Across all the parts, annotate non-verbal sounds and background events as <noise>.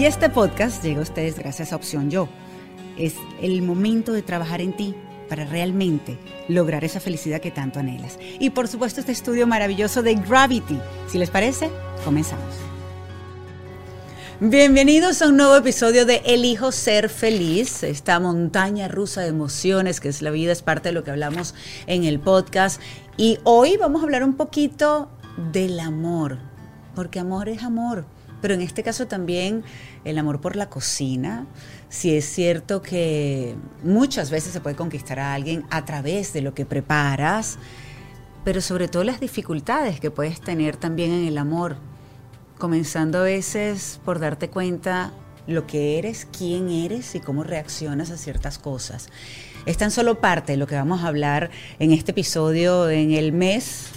Y este podcast llega a ustedes gracias a Opción Yo. Es el momento de trabajar en ti para realmente lograr esa felicidad que tanto anhelas. Y por supuesto este estudio maravilloso de Gravity. Si les parece, comenzamos. Bienvenidos a un nuevo episodio de Elijo Ser Feliz, esta montaña rusa de emociones que es la vida, es parte de lo que hablamos en el podcast. Y hoy vamos a hablar un poquito del amor, porque amor es amor, pero en este caso también el amor por la cocina. Si es cierto que muchas veces se puede conquistar a alguien a través de lo que preparas, pero sobre todo las dificultades que puedes tener también en el amor, comenzando a veces por darte cuenta lo que eres, quién eres y cómo reaccionas a ciertas cosas. Es tan solo parte de lo que vamos a hablar en este episodio en el mes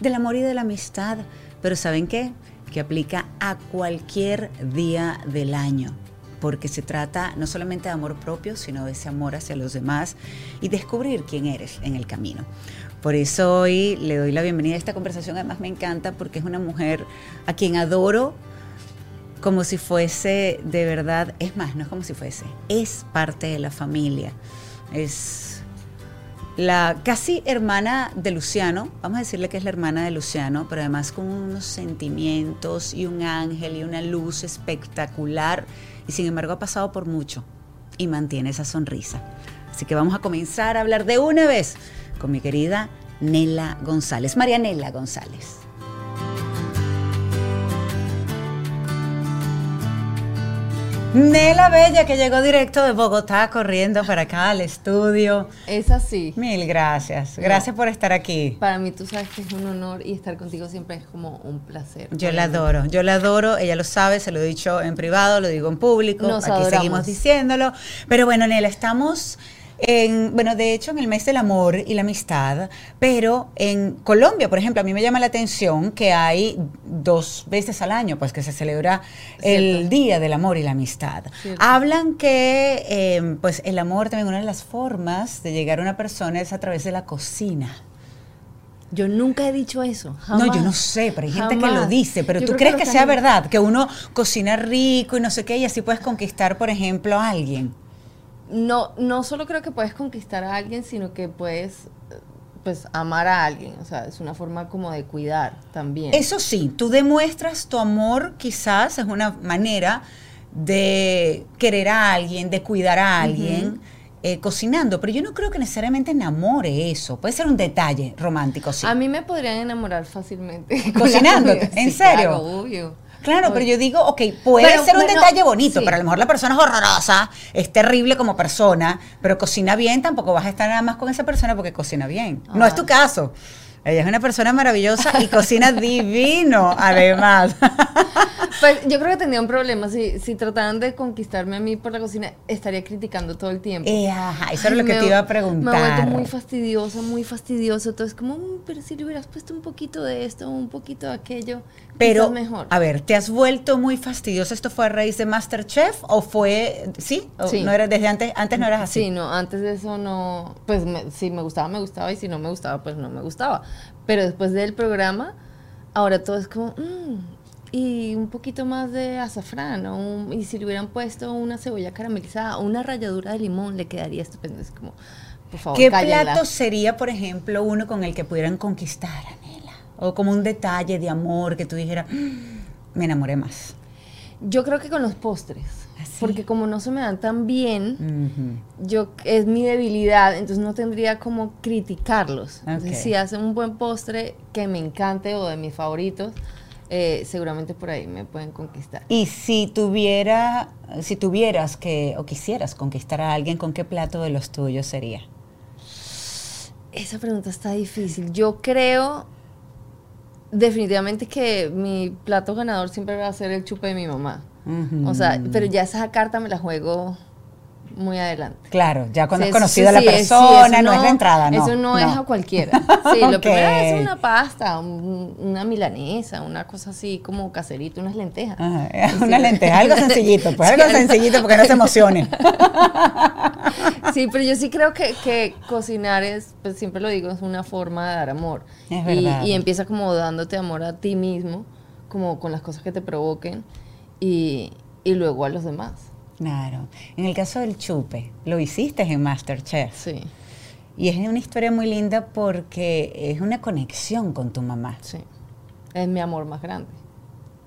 del amor y de la amistad, pero ¿saben qué? Que aplica a cualquier día del año porque se trata no solamente de amor propio, sino de ese amor hacia los demás y descubrir quién eres en el camino. Por eso hoy le doy la bienvenida a esta conversación, además me encanta porque es una mujer a quien adoro como si fuese de verdad, es más, no es como si fuese, es parte de la familia, es la casi hermana de Luciano, vamos a decirle que es la hermana de Luciano, pero además con unos sentimientos y un ángel y una luz espectacular y sin embargo ha pasado por mucho y mantiene esa sonrisa. Así que vamos a comenzar a hablar de una vez con mi querida Nela González, María Nela González. Nela Bella, que llegó directo de Bogotá corriendo para acá al estudio. Es así. Mil gracias. Gracias por estar aquí. Para mí, tú sabes que es un honor y estar contigo siempre es como un placer. Yo la adoro, yo la adoro. Ella lo sabe, se lo he dicho en privado, lo digo en público. Nos aquí adoramos. seguimos diciéndolo. Pero bueno, Nela, estamos en, bueno, de hecho, en el mes del amor y la amistad, pero en Colombia, por ejemplo, a mí me llama la atención que hay dos veces al año, pues que se celebra el. Día del Amor y la Amistad. Cierto. Hablan que, eh, pues, el amor también una de las formas de llegar a una persona es a través de la cocina. Yo nunca he dicho eso. No, yo no sé, pero hay gente que lo dice. Pero Yo tú crees que sea verdad, que uno cocina rico y no sé qué, y así puedes conquistar, por ejemplo, a alguien. No, no solo creo que puedes conquistar a alguien, sino que puedes eh, pues amar a alguien. O sea, es una forma como de cuidar también. Eso sí, tú demuestras tu amor, quizás es una manera de querer a alguien, de cuidar a alguien. eh, cocinando, pero yo no creo que necesariamente enamore eso. Puede ser un detalle romántico, sí. A mí me podrían enamorar fácilmente. <laughs> Comida. ¿En Sí, serio? claro, obvio. Claro, pero yo digo, ok, puede Pero, ser un bueno, detalle bonito, sí. pero a lo mejor la persona es horrorosa, es terrible como persona, pero cocina bien, tampoco vas a estar nada más con esa persona porque cocina bien. No es tu caso. Ella es una persona maravillosa y cocina <laughs> divino, además. Pues yo creo que tendría un problema. Si, si trataran de conquistarme a mí por la cocina, estaría criticando todo el tiempo. Eh, ajá, eso era Ay, lo que me- te iba a Me he preguntar. vuelto muy fastidiosa, muy fastidiosa. Entonces, como, "Mm, pero si le hubieras puesto un poquito de esto, un poquito de aquello, Pero, mejor. a ver, ¿te has vuelto muy fastidiosa? ¿Esto fue a raíz de Masterchef o fue, sí? ¿O Sí. No era desde antes, antes no eras así. Sí, no, antes de eso no, pues me- si me gustaba, me gustaba, y si no me gustaba, pues no me gustaba. Pero después del programa, ahora todo es como, "Mm, y un poquito más de azafrán, o un- y si le hubieran puesto una cebolla caramelizada, o una ralladura de limón, le quedaría estupendo. Es como, por favor, ¿Qué plato sería, por ejemplo, uno con el que pudieran conquistar a Nela? O como un detalle de amor que tú dijeras, "Mm, me enamoré más. Yo creo que con los postres, ¿Ah, sí? porque como no se me dan tan bien, yo es mi debilidad, entonces no tendría como criticarlos. Entonces, si hacen un buen postre que me encante o de mis favoritos, eh, seguramente por ahí me pueden conquistar. Y si tuviera, si tuvieras que, o quisieras conquistar a alguien, ¿con qué plato de los tuyos sería? Esa pregunta está difícil. Yo creo definitivamente que mi plato ganador siempre va a ser el chupe de mi mamá. Ujú. O sea, pero ya esa carta me la juego muy adelante. Claro, ya cuando Sí, has conocido a la sí, sí, persona, eso no, es la entrada, ¿no? Eso no, es a cualquiera. <laughs> Sí, Ok. lo primero es una pasta, un- una milanesa, una cosa así como caserito, unas lentejas. Ajá, Sí. <laughs> una lenteja, algo sencillito, pues <laughs> algo Sí, sencillito porque no se emocione. Sí, pero yo sí creo que, que cocinar es, pues siempre lo digo, es una forma de dar amor. Es y, verdad. y empieza como dándote amor a ti mismo, como con las cosas que te provoquen. Y, y luego a los demás. Claro. En el caso del chupe, lo hiciste en Masterchef. Sí, Y es una historia muy linda porque es una conexión con tu mamá. sí. Es mi amor más grande.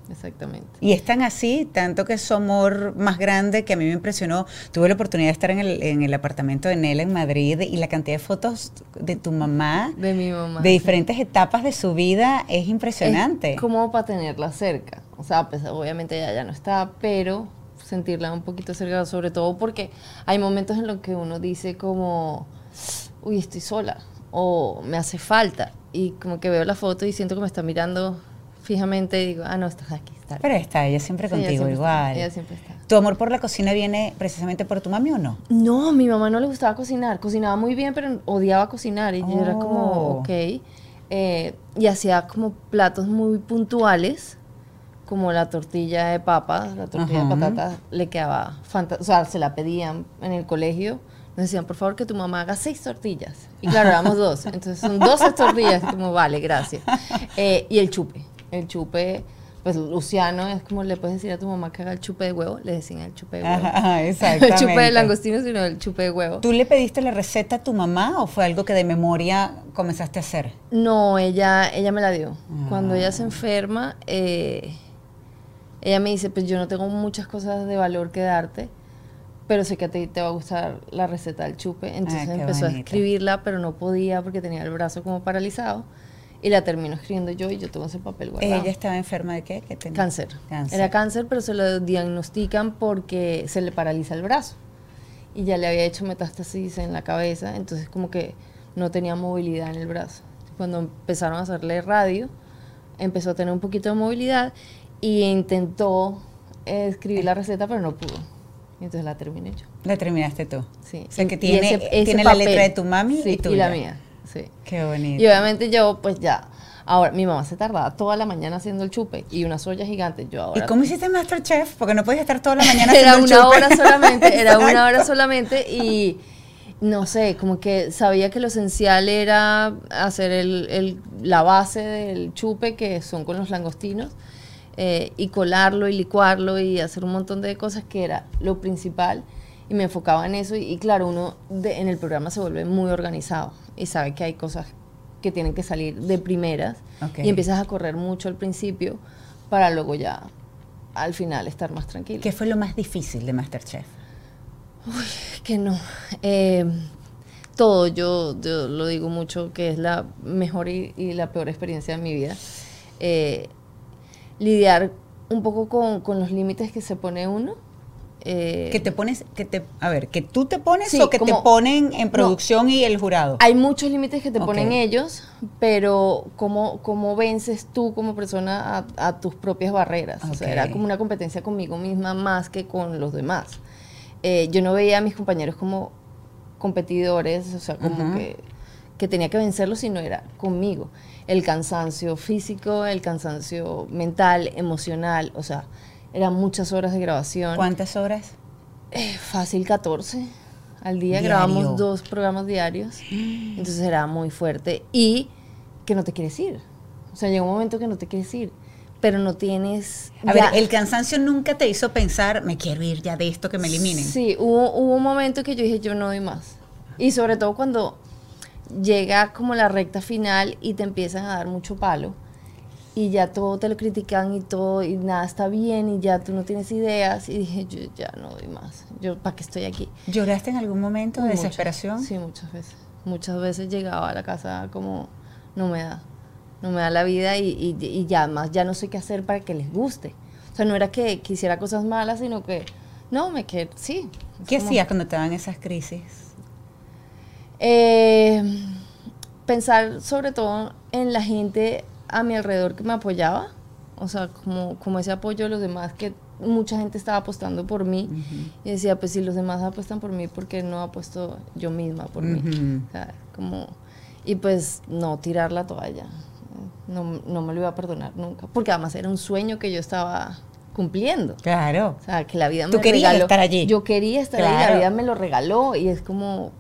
Exactamente. Y es tan así, tanto que su amor más grande que a mí me impresionó. Tuve la oportunidad de estar en el, en el apartamento de Nela en Madrid y la cantidad de fotos de tu mamá, De mi mamá. de diferentes etapas de su vida, es impresionante. Es como para tenerla cerca. O sea, pues obviamente ella ya no está, pero sentirla un poquito cerca, sobre todo porque hay momentos en los que uno dice como, uy, estoy sola, o me hace falta, y como que veo la foto y siento que me está mirando fijamente y digo, ah, no, estás aquí, está. Pero está ella siempre Sí, ella contigo siempre está, igual. ella siempre está. ¿Tu amor por la cocina viene precisamente por tu mami o no? No, mi mamá no le gustaba cocinar. Cocinaba muy bien, pero odiaba cocinar. Y yo era Oh. como, ok. Eh, y hacía como platos muy puntuales, como la tortilla de papa, la tortilla Ajá. de patatas, le quedaba O sea, se la pedían en el colegio. Nos decían, por favor, que tu mamá haga seis tortillas. Y claro, éramos dos. Entonces son 12 tortillas. Y como, vale, gracias. Eh, y el chupe. El chupe, pues Luciano es como le puedes decir a tu mamá que haga el chupe de huevo. Le decían el chupe de huevo. Ajá, <laughs> el exactamente. chupe de langostino, sino el chupe de huevo. ¿Tú le pediste la receta a tu mamá o fue algo que de memoria comenzaste a hacer? No, ella, ella me la dio. Cuando ella Ah. se enferma, eh, ella me dice, pues yo no tengo muchas cosas de valor que darte, pero sé que a ti te va a gustar la receta del chupe. Entonces Ah, empezó a escribirla, pero no podía porque tenía el brazo como paralizado. Y la terminó escribiendo yo y yo tengo ese papel guardado. ¿Ella estaba enferma de qué? ¿Qué tenía? Cáncer. Cáncer. Era cáncer, pero se lo diagnostican porque se le paraliza el brazo. Y ya le había hecho metástasis en la cabeza, entonces como que no tenía movilidad en el brazo. Cuando empezaron a hacerle radio, empezó a tener un poquito de movilidad y intentó eh, escribir la receta, pero no pudo. Y entonces la terminé yo. La terminaste tú. Sí. O sea, que Y tiene, ese- ese tiene la papel. letra de tu mami Sí, y tuya. la mía. Sí. Qué bonito. Y obviamente yo, pues ya. Ahora, mi mamá se tardaba toda la mañana haciendo el chupe y una soya gigante. Yo ¿Y ahora. cómo hiciste Masterchef? Porque no podías estar toda la mañana <laughs> era haciendo el una chupe. hora solamente, era una hora solamente y no sé, como que sabía que lo esencial era hacer el, el- la base del chupe, que son con los langostinos, eh, y colarlo y licuarlo y hacer un montón de cosas que era lo principal. Y me enfocaba en eso y, y claro, uno de- en el programa se vuelve muy organizado y sabe que hay cosas que tienen que salir de primeras y empiezas a correr mucho al principio para luego ya al final estar más tranquilo. ¿Qué fue lo más difícil de Masterchef? Que no. Eh, todo, yo, yo lo digo mucho, que es la mejor y, y la peor experiencia de mi vida. Eh, lidiar un poco con, con los límites que se pone uno. Eh, Que te pones, que te, a ver, que tú te pones Sí, o que te ponen en producción y el jurado. hay muchos límites que te ponen ellos, pero ¿cómo, cómo vences tú como persona a, a tus propias barreras? O sea, era como una competencia conmigo misma más que con los demás. Eh, yo no veía a mis compañeros como competidores, o sea, como que, que tenía que vencerlos, sino era conmigo. El cansancio físico, el cansancio mental, emocional, o sea, eran muchas horas de grabación. ¿Cuántas horas? Eh, fácil 14 al día, Diario. grabamos dos programas diarios, entonces era muy fuerte y que no te quieres ir. O sea, llega un momento que no te quieres ir, pero no tienes... A ya- ver, el cansancio nunca te hizo pensar, me quiero ir ya de esto, que me eliminen. Sí, hubo, hubo un momento que yo dije, yo no doy más. Y sobre todo cuando llega como la recta final y te empiezan a dar mucho palo y ya todo te lo critican y todo y nada está bien y ya tú no tienes ideas y dije, yo ya no doy más. Yo, ¿para qué estoy aquí? ¿Lloraste en algún momento de Muchas, desesperación? Sí, muchas veces. Muchas veces llegaba a la casa como, no me da, no me da la vida y, y, y ya más, ya no sé qué hacer para que les guste. O sea, no era que quisiera cosas malas, sino que, no, me quedé, sí. ¿Qué como- hacías cuando te daban esas crisis? Eh, pensar sobre todo en la gente a mi alrededor que me apoyaba, o sea, como, como ese apoyo de los demás, que mucha gente estaba apostando por mí. Y decía, pues si los demás apuestan por mí, ¿por qué no apuesto yo misma por mí? Ujú. O sea, como, y pues no tirar la toalla, no, no me lo iba a perdonar nunca, porque además era un sueño que yo estaba cumpliendo. Claro. O sea, que la vida me Tú querías regaló. estar allí. Yo quería estar allí, la Claro. vida me lo regaló y es como,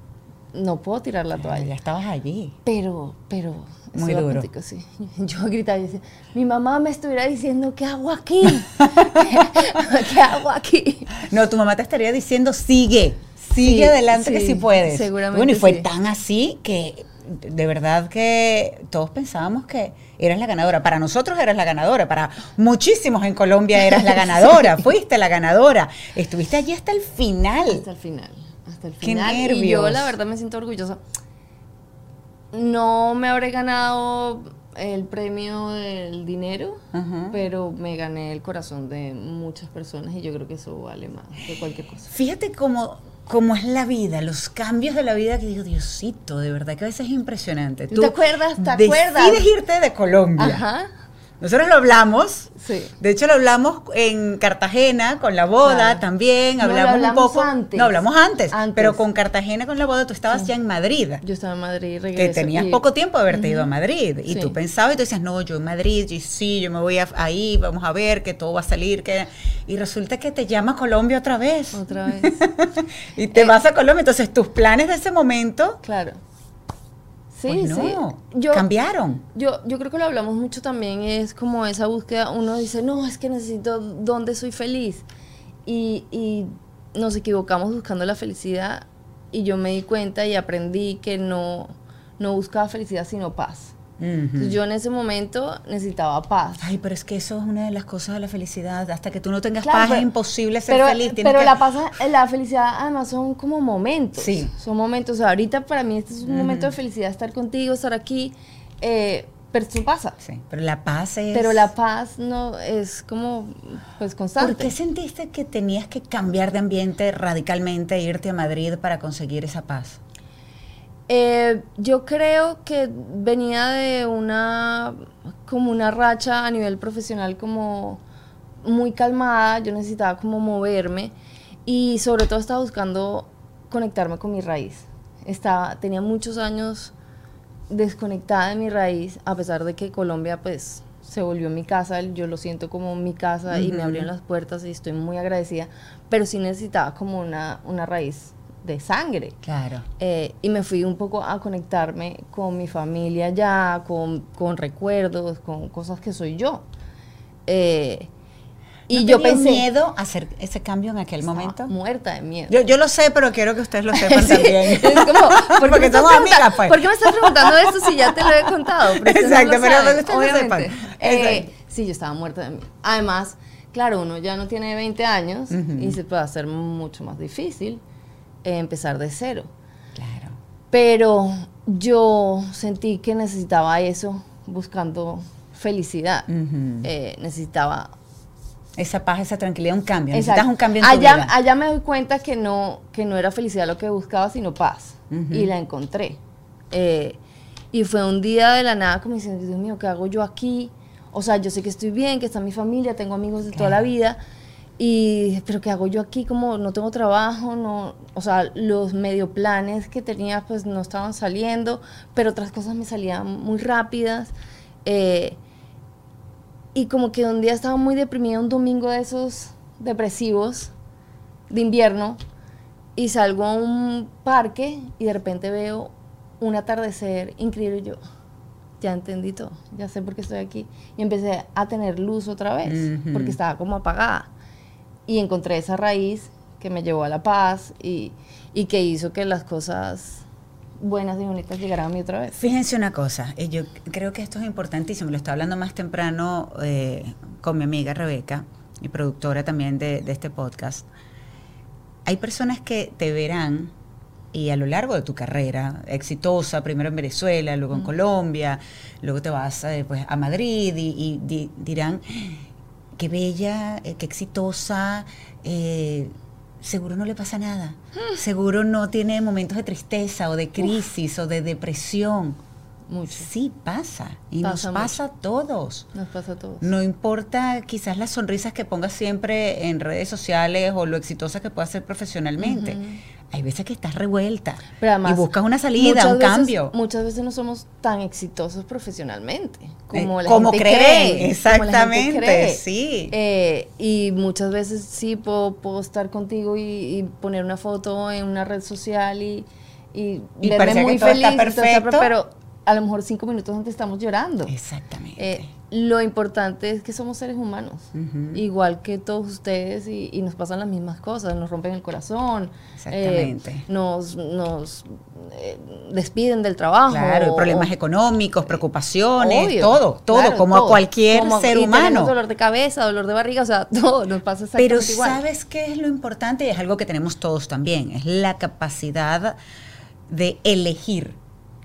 no puedo tirar la toalla. Ya estabas allí. Pero, pero... Muy duro. sí. <laughs> Yo gritaba y decía, mi mamá me estuviera diciendo, ¿qué hago aquí? <laughs> ¿Qué hago aquí? No, tu mamá te estaría diciendo, sigue, sigue Sí, adelante que sí, sí puedes. seguramente Bueno, y fue sí. tan así que de verdad que todos pensábamos que eras la ganadora. Para nosotros eras la ganadora, para muchísimos en Colombia eras la <laughs> ganadora, fuiste la ganadora. Estuviste allí hasta el final. Hasta el final. Hasta el Qué. Y yo la verdad me siento orgullosa. No me habré ganado el premio del dinero, Ajá. pero me gané el corazón de muchas personas y yo creo que eso vale más que cualquier cosa. Fíjate cómo, cómo es la vida, los cambios de la vida que digo, Diosito, de verdad que a veces es impresionante. ¿Te acuerdas? ¿Te acuerdas? Decides irte de Colombia. Ajá. Nosotros lo hablamos. Sí. De hecho, lo hablamos en Cartagena con la boda Claro. también. No, lo Hablamos, hablamos un poco. antes. No, hablamos antes, Antes. Pero con Cartagena con la boda, tú estabas ya en Madrid. Yo estaba en Madrid Que tenías y- poco tiempo de haberte ido a Madrid. Y Sí. tú pensabas y tú decías, no, yo en Madrid, y sí, yo me voy a- ahí, vamos a ver que todo va a salir. que Y resulta que te llama Colombia otra vez. Otra <laughs> vez. y te Eh, vas a Colombia. Entonces, tus planes de ese momento, Claro. Sí, pues no, sí. Yo, cambiaron. Yo, yo creo que lo hablamos mucho también, es como esa búsqueda, uno dice, no, es que necesito dónde soy feliz. Y, y nos equivocamos buscando la felicidad y yo me di cuenta y aprendí que no, no buscaba felicidad sino paz. Entonces, yo en ese momento necesitaba paz. Ay, pero es que eso es una de las cosas de la felicidad. Hasta que tú no tengas Claro, paz pero- es imposible ser pero, feliz. Tienes pero que- la, paz, la felicidad además son como momentos. Sí. Son momentos. O sea, ahorita para mí este es un momento de felicidad estar contigo, estar aquí. eh, pero eso pasa. Sí, pero la paz es... Pero la paz no es como pues constante. ¿Por qué sentiste que tenías que cambiar de ambiente radicalmente e irte a Madrid para conseguir esa paz? Eh, yo creo que venía de una como una racha a nivel profesional como muy calmada, yo necesitaba como moverme y sobre todo estaba buscando conectarme con mi raíz. Estaba, tenía muchos años desconectada de mi raíz, a pesar de que Colombia pues se volvió mi casa, yo lo siento como mi casa y me abrieron las puertas y estoy muy agradecida, pero sí necesitaba como una, una raíz de sangre. Claro. Eh, y me fui un poco a conectarme con mi familia ya, con, con recuerdos, con cosas que soy yo. Eh, y ¿No yo te dio pensé, miedo hacer ese cambio en aquel momento? muerta de miedo. Yo, yo lo sé, pero quiero que ustedes lo sepan <laughs> Sí, también. es como, <laughs> ¿por Porque somos amigas, pues. ¿por qué me estás preguntando esto si ya te lo he contado? Pero Exacto, no lo pero saben, ustedes lo obviamente. sepan. Eh, sí, yo estaba muerta de miedo. Además, claro, uno ya no tiene 20 años Ujú. y se puede hacer mucho más difícil empezar de cero. Claro. Pero yo sentí que necesitaba eso buscando felicidad. Ujú. Eh, necesitaba... Esa paz, esa tranquilidad, un cambio. Exacto. Necesitas un cambio en tu allá, vida. allá me doy cuenta que no, que no era felicidad lo que buscaba, sino paz. Ujú. Y la encontré. Eh, y fue un día de la nada como diciendo, Dios mío, ¿qué hago yo aquí? O sea, yo sé que estoy bien, que está mi familia, tengo amigos de toda la Claro. vida. Y, pero ¿qué hago yo aquí? Como no tengo trabajo, no, o sea, los medio planes que tenía pues no estaban saliendo, pero otras cosas me salían muy rápidas. Eh, y como que un día estaba muy deprimida, un domingo de esos depresivos de invierno, y salgo a un parque y de repente veo un atardecer increíble. y yo, ya entendí todo, ya sé por qué estoy aquí. Y empecé a tener luz otra vez, porque estaba como apagada. Y encontré esa raíz que me llevó a la paz y, y que hizo que las cosas buenas y bonitas llegaran a mí otra vez. Fíjense una cosa, eh, yo creo que esto es importantísimo, lo estaba hablando más temprano eh, con mi amiga Rebeca, y productora también de, de este podcast. Hay personas que te verán y a lo largo de tu carrera exitosa, primero en Venezuela, luego en Colombia, luego te vas eh, pues, a Madrid y, y di- dirán, qué bella, eh, qué exitosa, eh, seguro no le pasa nada, seguro no tiene momentos de tristeza o de crisis o de depresión. Mucho. Sí pasa y Pasa nos mucho. pasa a todos. Nos pasa a todos. No importa quizás las sonrisas que pongas siempre en redes sociales o lo exitosa que puedas ser profesionalmente. Hay veces que estás revuelta Pero además, y buscas una salida, un veces- cambio. Muchas veces no somos tan exitosos profesionalmente como Eh, la como gente creen, cree. como la gente exactamente, cree. sí. Eh, y muchas veces sí puedo, puedo estar contigo y, y poner una foto en una red social y, y, Y verme parecía que muy está feliz, todo está perfecto. pero a lo mejor cinco minutos antes estamos llorando. Exactamente. Eh, lo importante es que somos seres humanos, igual que todos ustedes, y, y nos pasan las mismas cosas, nos rompen el corazón, Exactamente. eh, nos, nos eh, despiden del trabajo. Claro, o- problemas económicos, preocupaciones, Obvio, todo, todo, claro, como a cualquier Como- ser y humano. dolor de cabeza, dolor de barriga, o sea, <laughs> todo nos pasa exactamente Pero igual. ¿sabes qué es lo importante? Y es algo que tenemos todos también, es la capacidad de elegir,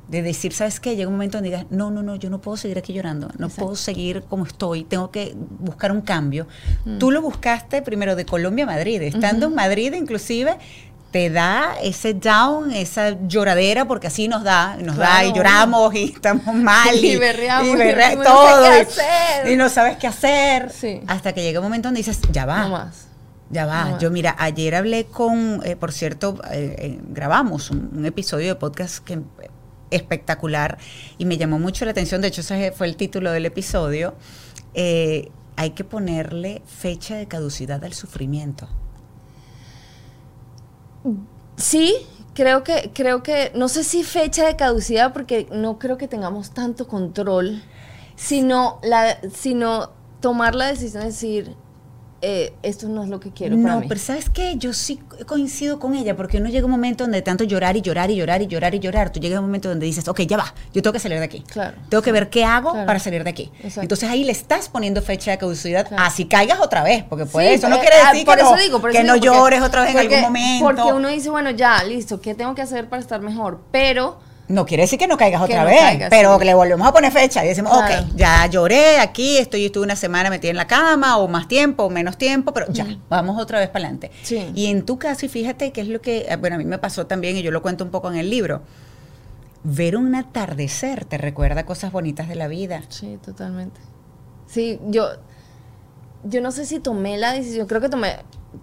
de decir, ¿sabes qué? Llega un momento donde digas, no, no, no, yo no puedo seguir aquí llorando, no Exacto. puedo seguir como estoy, tengo que buscar un cambio. Mm. Tú lo buscaste primero de Colombia a Madrid, estando en Madrid inclusive. Te da ese down, esa lloradera, porque así nos da, nos da y lloramos y estamos <laughs> mal y, Y berreamos, y y berre- no sé todo y- y no sabes qué hacer Sí. hasta que llega un momento donde dices ya va No más. ya va. No. Yo, mira, ayer hablé con, eh, por cierto, eh, eh, grabamos un, un episodio de podcast que espectacular y me llamó mucho la atención. De hecho, ese fue el título del episodio. Eh, hay que ponerle fecha de caducidad al sufrimiento. Sí, creo que, creo que, no sé si fecha de caducidad, porque no creo que tengamos tanto control, sino, la, sino tomar la decisión de decir, eh, esto no es lo que quiero para no, mí. pero ¿sabes qué? Yo sí coincido con ella, porque uno llega a un momento donde tanto llorar y llorar y llorar y llorar y llorar, tú llegas a un momento donde dices, ok, ya va, yo tengo que salir de aquí. Claro. Tengo que ver qué hago Claro. para salir de aquí. Exacto. Entonces ahí le estás poniendo fecha de caducidad, Claro. así caigas otra vez, porque pues Sí, eso no eh, quiere ah, decir por que, eso no, digo, por que no porque- llores otra vez en algún momento. Porque uno dice, bueno, ya, listo, ¿qué tengo que hacer para estar mejor? Pero No quiere decir que no caigas otra no vez, caigas, pero sí. le volvemos a poner fecha y decimos, Claro. ok, ya lloré aquí, estoy, estuve una semana metida en la cama, o más tiempo, o menos tiempo, pero ya, vamos otra vez para adelante. Sí. Y en tu caso, y fíjate que es lo que, eh, bueno, a mí me pasó también, y yo lo cuento un poco en el libro, ver un atardecer te recuerda cosas bonitas de la vida. Sí, totalmente. Sí, yo, yo no sé si tomé la decisión, creo que tomé,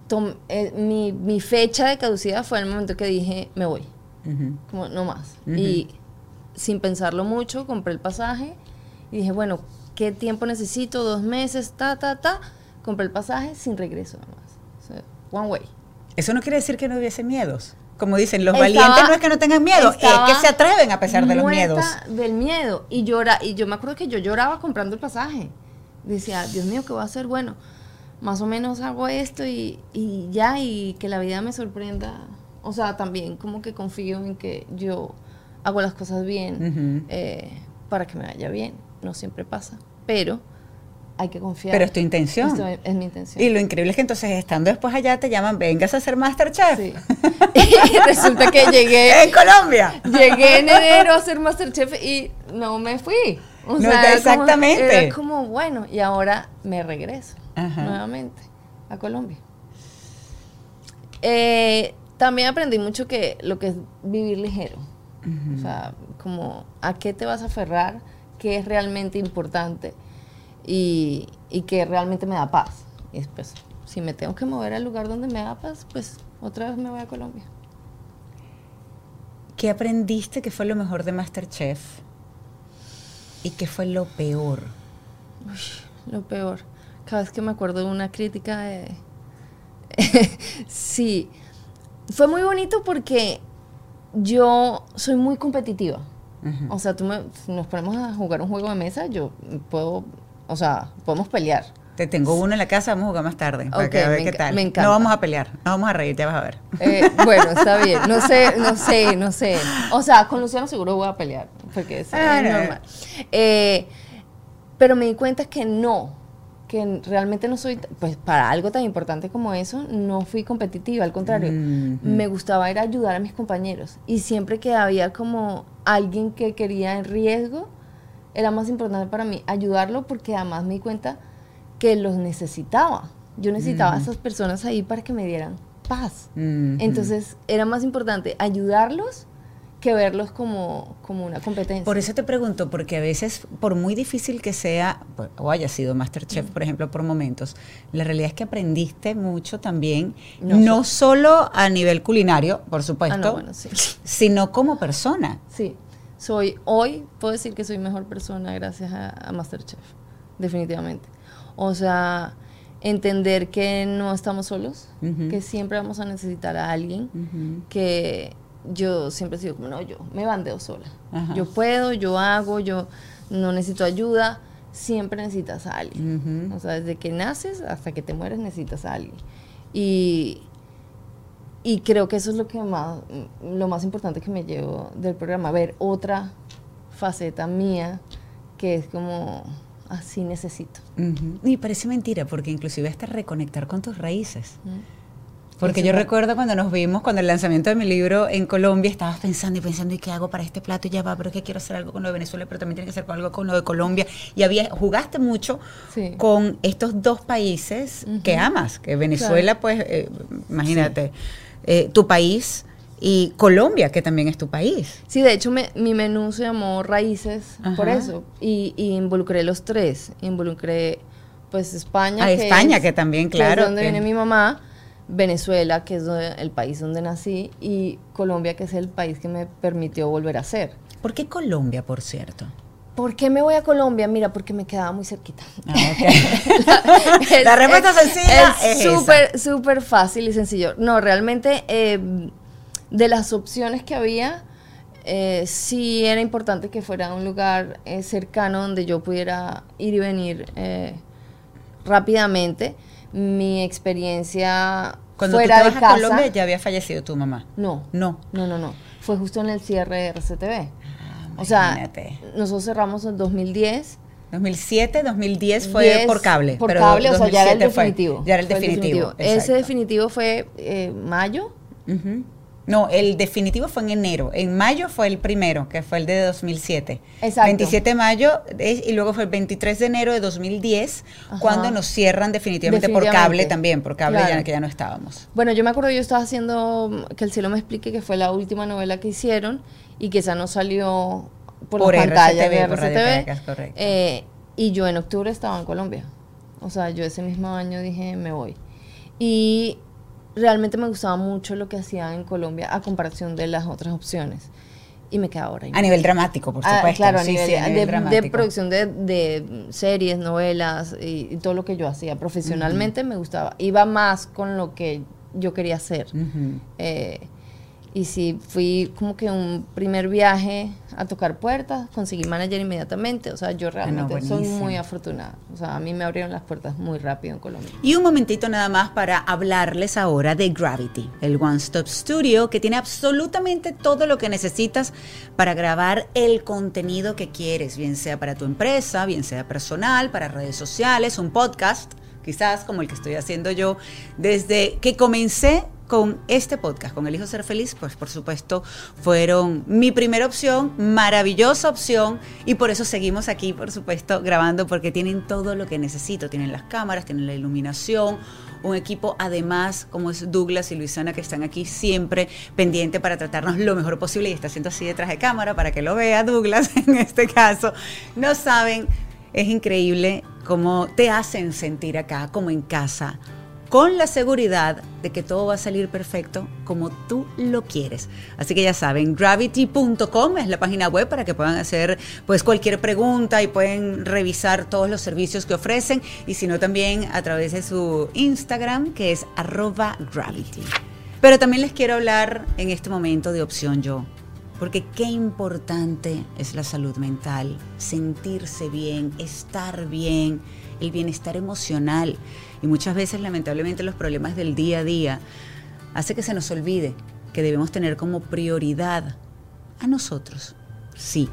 tom- eh, mi, mi fecha de caducidad fue el momento que dije, me voy, Como no más. Y sin pensarlo mucho, compré el pasaje y dije, bueno, ¿qué tiempo necesito? Dos meses, ta, ta, ta. Compré el pasaje sin regreso nada más. O sea, one way. Eso no quiere decir que no hubiese miedos. Como dicen, los Estaba- valientes no es que no tengan miedo, es que se atreven a pesar de los miedos. del miedo. Y llora, y yo me acuerdo que yo lloraba comprando el pasaje. Decía, Dios mío, ¿qué voy a hacer? Bueno, más o menos hago esto y, y ya, y que la vida me sorprenda. O sea, también como que confío en que yo hago las cosas bien eh, para que me vaya bien. No siempre pasa, pero hay que confiar. Pero es tu intención. Esto es, es mi intención. Y lo increíble es que entonces estando después allá te llaman, vengas a ser Masterchef. Sí. y <laughs> <laughs> resulta que llegué En Colombia. Llegué en enero a ser Masterchef y no me fui. O No, sea, era como- exactamente. era como, bueno, y ahora me regreso Ajá. nuevamente a Colombia. Eh, también aprendí mucho que lo que es vivir ligero. O sea, como a qué te vas a aferrar, qué es realmente importante y, y qué realmente me da paz. Y después, si me tengo que mover al lugar donde me da paz, pues otra vez me voy a Colombia. ¿Qué aprendiste que fue lo mejor de Masterchef? ¿Y qué fue lo peor? Lo peor. Cada vez que me acuerdo de una crítica de... <laughs> sí. Fue muy bonito porque yo soy muy competitiva. O sea, tú me, nos ponemos a jugar un juego de mesa, yo puedo... O sea, podemos pelear. Te tengo uno en la casa, vamos a jugar más tarde. Para Ok, que a ver me qué tal. me encanta. No vamos a pelear, no vamos a reír, ya vas a ver. Eh, bueno, está <laughs> bien. No sé, no sé, no sé. O sea, con Luciano seguro voy a pelear, porque es, es no. normal. Eh, pero me di cuenta que no, que realmente no soy, pues para algo tan importante como eso, no fui competitiva, al contrario, Mhm. me gustaba ir a ayudar a mis compañeros. Y siempre que había como alguien que quería en riesgo, era más importante para mí ayudarlo porque además me di cuenta que los necesitaba. Yo necesitaba a esas personas ahí para que me dieran paz. Mhm. Entonces era más importante ayudarlos que verlos como, como una competencia. Por eso te pregunto, porque a veces, por muy difícil que sea, pues, o haya sido Mm. Masterchef, por ejemplo, por momentos, la realidad es que aprendiste mucho también, No no, sé. solo a nivel culinario, por supuesto, Ah, no, bueno, sí. sino como persona. Sí, soy, hoy puedo decir que soy mejor persona gracias a, a Masterchef, definitivamente. O sea, entender que no estamos solos, que siempre vamos a necesitar a alguien, que yo siempre he sido como, no, yo me bandeo sola. Ajá. Yo puedo, yo hago, yo no necesito ayuda. Siempre necesitas a alguien. O sea, desde que naces hasta que te mueres necesitas a alguien. Y, y creo que eso es lo que más, lo más importante que me llevo del programa, ver otra faceta mía que es como así necesito. Ujú. Y parece mentira, porque inclusive hasta reconectar con tus raíces. Porque yo recuerdo cuando nos vimos, cuando el lanzamiento de mi libro en Colombia, estabas pensando y pensando, ¿y qué hago para este plato? Y ya va, pero es que quiero hacer algo con lo de Venezuela, pero también tiene que con algo con lo de Colombia. Y había, jugaste mucho Sí. con estos dos países que amas, que Venezuela, pues, eh, imagínate, eh, tu país y Colombia, que también es tu país. Sí, de hecho me- mi menú se llamó Raíces por eso. Y, y involucré los tres. Involucré pues España. Ah, España, que también, que claro, es donde que- viene mi mamá. Venezuela, que es el país donde nací. Y Colombia, que es el país que me permitió volver a ser. ¿Por qué Colombia, por cierto? ¿Por qué me voy a Colombia? Mira, porque me quedaba muy cerquita. Ah, ok. <laughs> La respuesta sencilla es súper, súper fácil y sencillo. No, realmente eh, de las opciones que había, eh, sí era importante que fuera un lugar eh, cercano donde yo pudiera ir y venir rápidamente. Mi experiencia Cuando fuera tú te de vas casa. a Colombia ya había fallecido tu mamá. No, No. no, no, no. Fue justo en el cierre de RCTV. o sea, Ah, nosotros cerramos en 2010. 2007, 2010 fue 10 por cable. Por pero cable, o sea, ya era el 2007 fue- definitivo. ya era el Fue definitivo. Ese definitivo fue eh, mayo. Ujú. No, el definitivo fue en enero. En mayo fue el primero, que fue el de 2007. Exacto. 27 de mayo eh, y luego fue el 23 de enero de 2010, Ajá. cuando nos cierran definitivamente, por cable también, por cable Claro. ya, que ya no estábamos. Bueno, yo me acuerdo yo estaba haciendo Que el cielo me explique, que fue la última novela que hicieron y que esa no salió por, Por pantallas RCTV, de por Radio RCTV. Caracas, correcto. Eh, y yo en octubre estaba en Colombia. O sea, yo ese mismo año dije, me voy. Y realmente me gustaba mucho lo que hacía en Colombia a comparación de las otras opciones. Y me quedaba ahora. A nivel dramático, por Ah, supuesto. claro, a Sí, nivel, sí, a nivel de, producción de, de series, novelas y, y todo lo que yo hacía profesionalmente me gustaba. Iba más con lo que yo quería hacer. Ujú. Eh, y sí, fui como que un primer viaje a tocar puertas, conseguí manager inmediatamente. O sea, yo realmente soy muy afortunada. O sea, a mí me abrieron las puertas muy rápido en Colombia. Y un momentito nada más para hablarles ahora de Gravity, el One Stop Studio que tiene absolutamente todo lo que necesitas para grabar el contenido que quieres, bien sea para tu empresa, bien sea personal, para redes sociales, un podcast, quizás como el que estoy haciendo yo, desde que comencé con este podcast, con El Hijo Ser Feliz, pues por supuesto fueron mi primera opción, maravillosa opción, y por eso seguimos aquí, por supuesto, grabando, porque tienen todo lo que necesito, tienen las cámaras, tienen la iluminación, un equipo además, como es Douglas y Luisana, que están aquí siempre pendiente para tratarnos lo mejor posible, y está haciendo así detrás de cámara para que lo vea Douglas <laughs> en este caso. No saben, es increíble cómo te hacen sentir acá como en casa con la seguridad de que todo va a salir perfecto como tú lo quieres. Así que ya saben, gravity.com es la página web para que puedan hacer pues cualquier pregunta y pueden revisar todos los servicios que ofrecen y si no también a través de su Instagram que es arroba gravity. Pero también les quiero hablar en este momento de opción yo. Porque qué importante es la salud mental, sentirse bien, estar bien, el bienestar emocional. Y muchas veces, lamentablemente, los problemas del día a día hace que se nos olvide que debemos tener como prioridad a nosotros. Sí,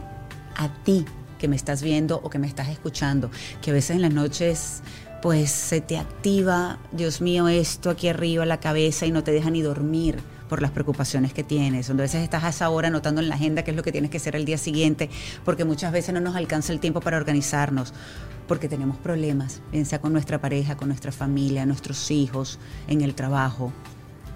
a ti que me estás viendo o que me estás escuchando, que a veces en las noches pues se te activa, Dios mío, esto aquí arriba, la cabeza y no te deja ni dormir por las preocupaciones que tienes, donde a veces estás a esa hora anotando en la agenda qué es lo que tienes que hacer el día siguiente, porque muchas veces no nos alcanza el tiempo para organizarnos, porque tenemos problemas, bien sea con nuestra pareja, con nuestra familia, nuestros hijos, en el trabajo.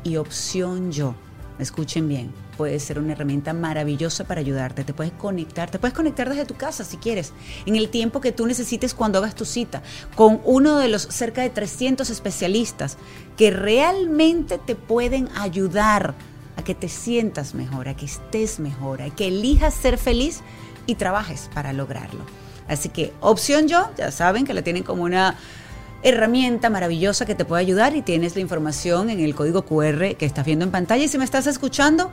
Y opción yo, escuchen bien, puede ser una herramienta maravillosa para ayudarte. Te puedes conectar, te puedes conectar desde tu casa si quieres, en el tiempo que tú necesites cuando hagas tu cita, con uno de los cerca de 300 especialistas que realmente te pueden ayudar a que te sientas mejor, a que estés mejor, a que elijas ser feliz y trabajes para lograrlo. Así que opción yo, ya saben que la tienen como una herramienta maravillosa que te puede ayudar y tienes la información en el código QR que estás viendo en pantalla. Y si me estás escuchando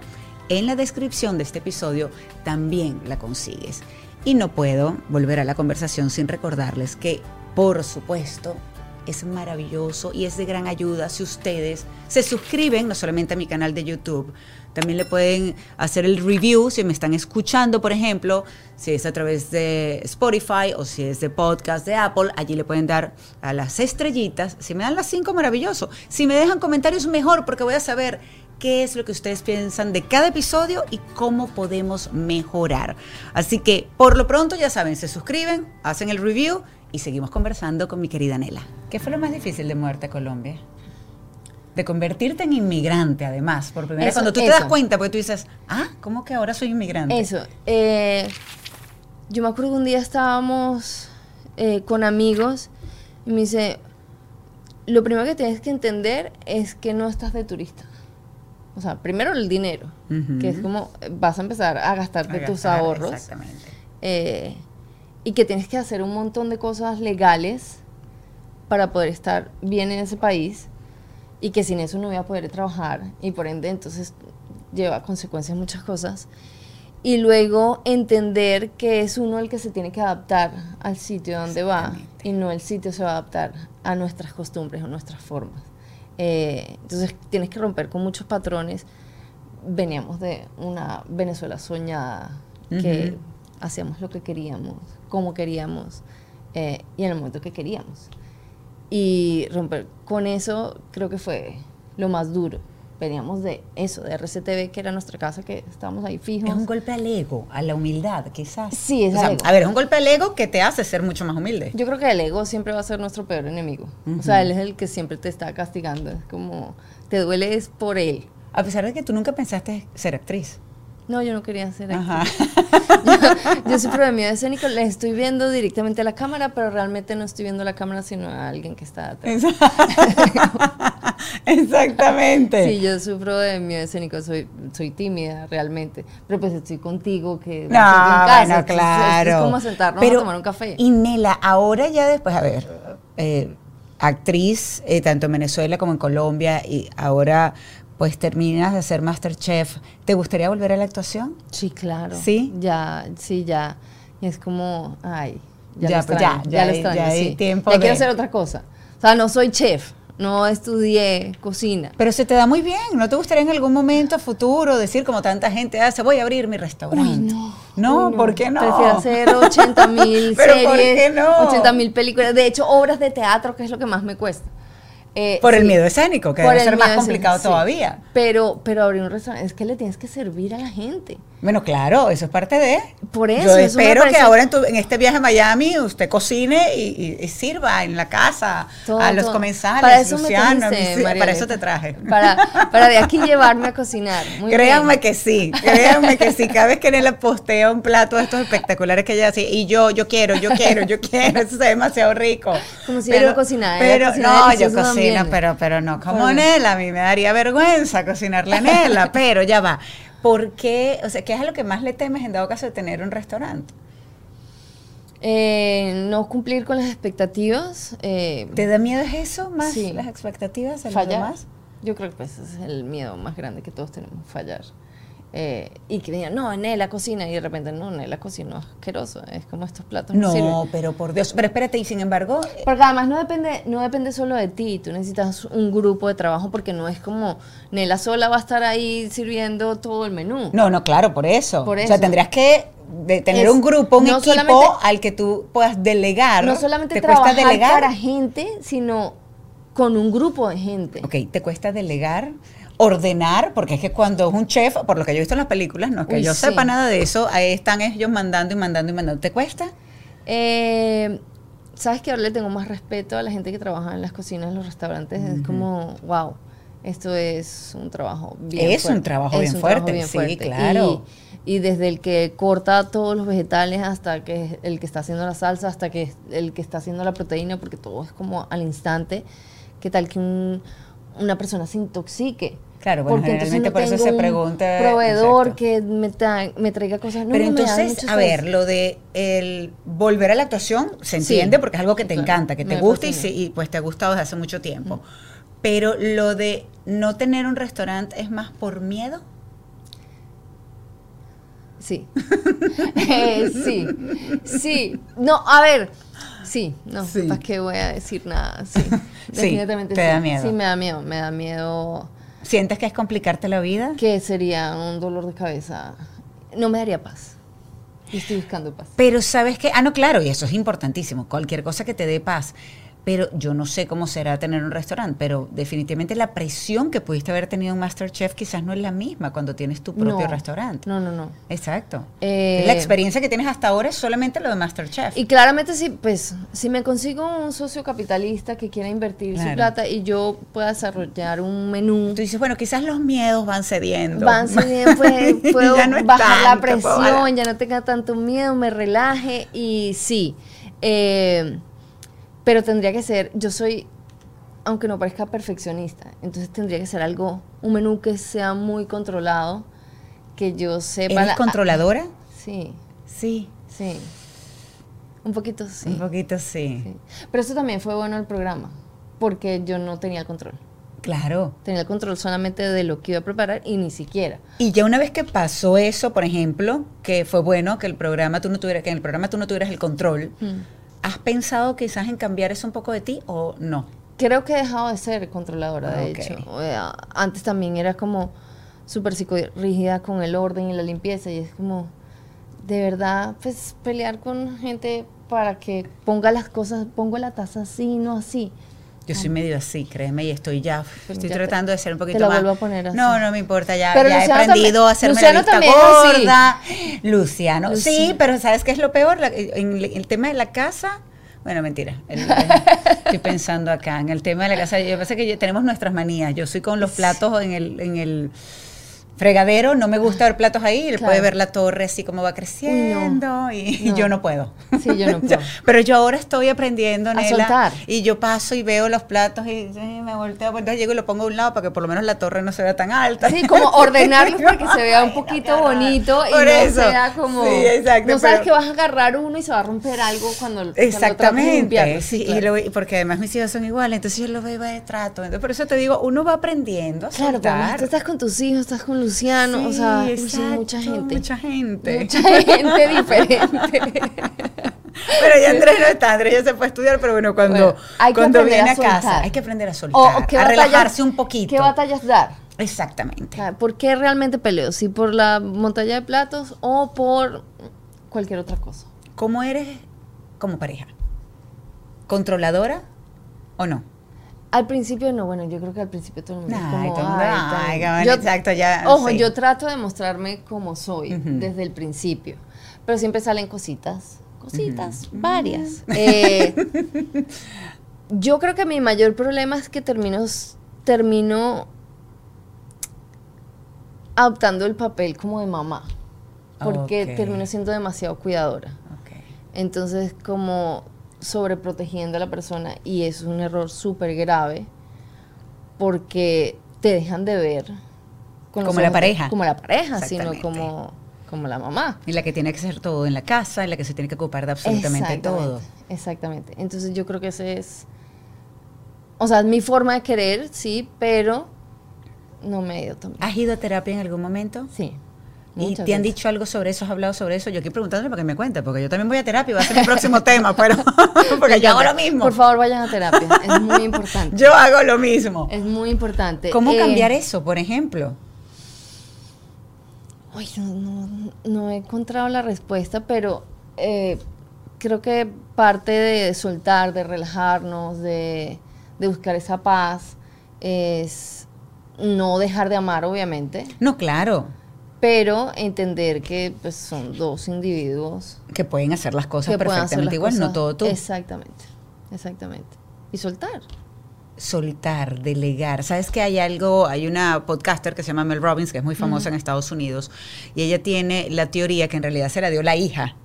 en la descripción de este episodio también la consigues. Y no puedo volver a la conversación sin recordarles que, por supuesto, es maravilloso y es de gran ayuda si ustedes se suscriben no solamente a mi canal de YouTube, también le pueden hacer el review si me están escuchando, por ejemplo, si es a través de Spotify o si es de podcast de Apple, allí le pueden dar a las estrellitas. Si me dan las cinco, maravilloso. Si me dejan comentarios, mejor, porque voy a saber qué es lo que ustedes piensan de cada episodio y cómo podemos mejorar. Así que, por lo pronto, ya saben, se suscriben, hacen el review y seguimos conversando con mi querida Nela. ¿Qué fue lo más difícil de muerte a Colombia? de convertirte en inmigrante, además, por primera vez. Cuando tú te das cuenta, porque tú dices, ah, ¿cómo que ahora soy inmigrante? Eso. Eh, yo me acuerdo que un día estábamos eh, con amigos y me dice, lo primero que tienes que entender es que no estás de turista. O sea, primero el dinero, que es como vas a empezar a gastarte tus ahorros. Exactamente. Eh, y que tienes que hacer un montón de cosas legales para poder estar bien en ese país y que sin eso no voy a poder trabajar y por ende entonces lleva a consecuencias muchas cosas. Y luego entender que es uno el que se tiene que adaptar al sitio donde va y no el sitio se va a adaptar a nuestras costumbres o nuestras formas. Eh, entonces tienes que romper con muchos patrones. Veníamos de una Venezuela soñada, que hacíamos lo que queríamos, como queríamos eh, y en el momento que queríamos. Y romper con eso creo que fue lo más duro. Veníamos de eso, de RCTV, que era nuestra casa, que estábamos ahí fijos. Es un golpe al ego, a la humildad, quizás. Sí, es A ver, es un golpe al ego que te hace ser mucho más humilde. Yo creo que el ego siempre va a ser nuestro peor enemigo. O sea, él es el que siempre te está castigando. Es como, te duele es por él. A pesar de que tú nunca pensaste ser actriz. No, yo no quería hacer actriz. Yo, <laughs> yo soy de escénico, le estoy viendo directamente a la cámara, pero realmente no estoy viendo la cámara, sino a alguien que está atrás. <laughs> Exactamente. Sí, yo sufro de miedo escénico, soy, soy tímida realmente, pero pues estoy contigo que no, claro. Es, como sentarnos a tomar un café. Y Nela, ahora ya después, a ver, eh, actriz eh, tanto en Venezuela como en Colombia y ahora pues terminas de ser Masterchef, ¿te gustaría volver a la actuación? Sí, claro. ¿Sí? Ya, sí, ya. Y es como, ay, ya, ya, lo pues ya, ya, lo extraño, ya hay tiempo ya quiero hacer otra cosa. O sea, no soy chef, no estudié cocina. Pero se te da muy bien. ¿No te gustaría en algún momento futuro decir como tanta gente hace, voy a abrir mi restaurante? Uy, no. No, ¿por qué no? Prefiero hacer <laughs> 80 mil series, ¿por qué no? 80 mil películas. De hecho, obras de teatro, que es lo que más me cuesta. Eh, por el miedo escénico, que debe ser más complicado todavía. Pero, pero abrir un restaurante es que le tienes que servir a la gente. Bueno, claro, eso es parte de. Por eso. Yo espero que ahora en, este viaje a Miami usted cocine y, sirva en la casa a los comensales. Para eso Luciano, para eso te traje. Para, <laughs> para de aquí llevarme a cocinar. créanme que sí, créanme que sí. Cada vez que le postea un plato de estos espectaculares que ella hace, y yo, yo quiero, yo quiero, yo quiero, eso es demasiado rico. Como si pero, no cocinara. Pero, no, yo cocino, pero, pero no como Nela, a mí me daría vergüenza cocinarle a Nela, pero ya va. ¿Por qué? O sea, ¿qué es lo que más le temes en dado caso de tener un restaurante? Eh, no cumplir con las expectativas. Eh, ¿Te da miedo eso más las expectativas? Fallar. Yo creo que pues, ese es el miedo más grande que todos tenemos, fallar. Eh, y que digan, no, en la cocina, y de repente, no, en la cocina es asqueroso, es como estos platos. No, no pero por Dios, pero espérate, y sin embargo... Eh, porque además no depende, no depende solo de ti, tú necesitas un grupo de trabajo porque no es como, Nela sola va a estar ahí sirviendo todo el menú. No, no, claro, por eso. Por eso. O sea, tendrías que tener un grupo, un equipo al que tú puedas delegar. No solamente te trabajar delegar? para gente, sino con un grupo de gente. Ok, ¿te cuesta delegar? Ordenar, porque es que cuando es un chef, por lo que yo he visto en las películas, no es que yo sepa nada de eso, ahí están ellos mandando y mandando y mandando. ¿Te cuesta? Eh, Sabes que ahora le tengo más respeto a la gente que trabaja en las cocinas, en los restaurantes. Es como, wow, esto es un trabajo bien es Un trabajo bien fuerte, sí, claro. Y, desde el que corta todos los vegetales hasta que el que está haciendo la salsa, hasta que el que está haciendo la proteína, porque todo es como al instante. ¿Qué tal que un, una persona se intoxique? Claro, bueno, porque generalmente por eso se pregunta. proveedor que me, me, traiga cosas. No, Pero entonces, a ver, lo de el volver a la actuación se entiende porque es algo que te encanta, que te gusta y, y, pues te ha gustado desde hace mucho tiempo. Pero lo de no tener un restaurante es más por miedo. Sí. <laughs> Eh, sí. Sí. No, a ver. Sí, no, Sí. ¿para qué voy a decir nada? Sí. <laughs> Sí, Definitivamente te sí. da miedo. Sí, me da miedo. Me da miedo ¿Sientes que es complicarte la vida? que sería un dolor de cabeza. No me daría paz. Y estoy buscando paz. Pero sabes que, ah, no, claro, y eso es importantísimo, cualquier cosa que te dé paz. Pero yo no sé cómo será tener un restaurante, pero definitivamente la presión que pudiste haber tenido en Masterchef quizás no es la misma cuando tienes tu propio No, restaurante. No, no, no. Exacto. Eh, la experiencia que tienes hasta ahora es solamente lo de Masterchef. Y claramente si, pues, si me consigo un socio capitalista que quiera invertir Claro. su plata y yo pueda desarrollar un menú, Tú dices, bueno, quizás los miedos van cediendo. van bien, <laughs> pues, puedo no bajar la presión, ya no tenga tanto miedo, me relaje y sí. eh, pero tendría que ser, yo soy, aunque no parezca perfeccionista, entonces tendría que ser algo, un menú que sea muy controlado, que yo sepa... ¿Eres la- controladora? Sí, Sí, sí. Un poquito sí. un poquito sí. Sí. Pero eso también fue bueno el programa, porque yo no tenía el control. Claro. Tenía el control solamente de lo que iba a preparar y ni siquiera. Y ya una vez que pasó eso, por ejemplo, que fue bueno que el programa tú no tuvieras, que en el programa tú no tuvieras el control, Mm. ¿Has pensado quizás en cambiar eso un poco de ti o no? Creo que he dejado de ser controladora, de Ok. hecho. O sea, antes también era como súper psicorrígida con el orden y la limpieza y es como, de verdad, pues pelear con gente para que ponga las cosas, pongo la taza así, no así. Yo soy medio así, créeme, y estoy ya, estoy Ya tratando de ser un poquito te más. vuelvo a poner así. No, no me importa, ya, Pero ya he aprendido a hacerme Luciano la vista gorda. Luciano, sí, Luciano. pero ¿sabes qué es lo peor? La- en el, tema de la casa, bueno, mentira. el- <laughs> estoy pensando acá en el tema de la casa. Yo pasa que tenemos nuestras manías. Yo soy con los platos en el, en el fregadero, no me gusta ver platos ahí, él Claro. puede ver la torre así como va creciendo y, y No. yo no puedo. Sí, yo no <laughs> puedo. Pero yo ahora estoy aprendiendo, A Nela, soltar. y yo paso y veo los platos y me volteo, pues, entonces llego y lo pongo a un lado para que por lo menos la torre no se vea tan alta. Sí, como ordenarlos para que se vea un <laughs> poquito bonito y Por no eso. sea como... Sí, exacto, No sabes pero- que vas a agarrar uno y se va a romper algo cuando Exactamente, limpiarlo. sí, claro. y lo- y porque además mis hijos son iguales, entonces yo lo veo y de trato. Entonces, por eso te digo, uno va aprendiendo a Claro, pero tú estás con tus hijos, estás con Luciano, o Sí, sea, sí, exacto, mucha gente. Mucha gente. Mucha gente <laughs> diferente. <laughs> Pero ya Andrés no está, Andrés ya se fue a estudiar, pero bueno, cuando, Bueno, hay que cuando aprender viene a a, casa, hay que aprender a soltar, O, o qué a batallas- relajarse un poquito. ¿Qué batallas dar? Exactamente. ¿Por qué realmente peleo? ¿Si por la montaña de platos o por cualquier otra cosa? ¿Cómo eres como pareja? ¿Controladora o no? Al principio no, bueno, yo creo que al principio todo el mundo es Ay, como, "Ay, ay, tan-". qué bueno, exacto, ya, Ojo, sí. yo trato de mostrarme como soy desde el principio, pero siempre salen cositas, cositas, varias. <laughs> Eh, yo creo que mi mayor problema es que termino, termino adoptando el papel como de mamá, porque termino siendo demasiado cuidadora. Entonces, como sobreprotegiendo a la persona, y es un error súper grave, porque te dejan de ver con Como la pareja. Como la pareja, sino como, como la mamá. Y la que tiene que hacer todo en la casa, y la que se tiene que ocupar de absolutamente todo. Exactamente. Entonces, yo creo que ese es. O sea, es mi forma de querer, sí, pero no me he ido también. ¿Has ido a terapia en algún momento? Sí. ¿Y muchas te han dicho algo sobre eso? ¿Has hablado sobre eso? Yo aquí preguntándole para que me cuente, porque yo también voy a terapia y va a ser mi próximo <laughs> tema, pero <laughs> porque yo hago lo mismo. Por favor, vayan a terapia. Es muy importante. <laughs> Yo hago lo mismo. Es muy importante. ¿Cómo Eh, cambiar eso, por ejemplo? Ay, no, no, no he encontrado la respuesta, pero eh, creo que parte de soltar, de relajarnos, de, de buscar esa paz, es no dejar de amar, obviamente, No, claro, pero entender que pues, son dos individuos que pueden hacer las cosas perfectamente las igual, no todo tú. Exactamente, exactamente. Y soltar. Soltar, delegar. Sabes que hay algo, hay una podcaster que se llama Mel Robbins, que es muy famosa en Estados Unidos, y ella tiene la teoría que en realidad se la dio la hija,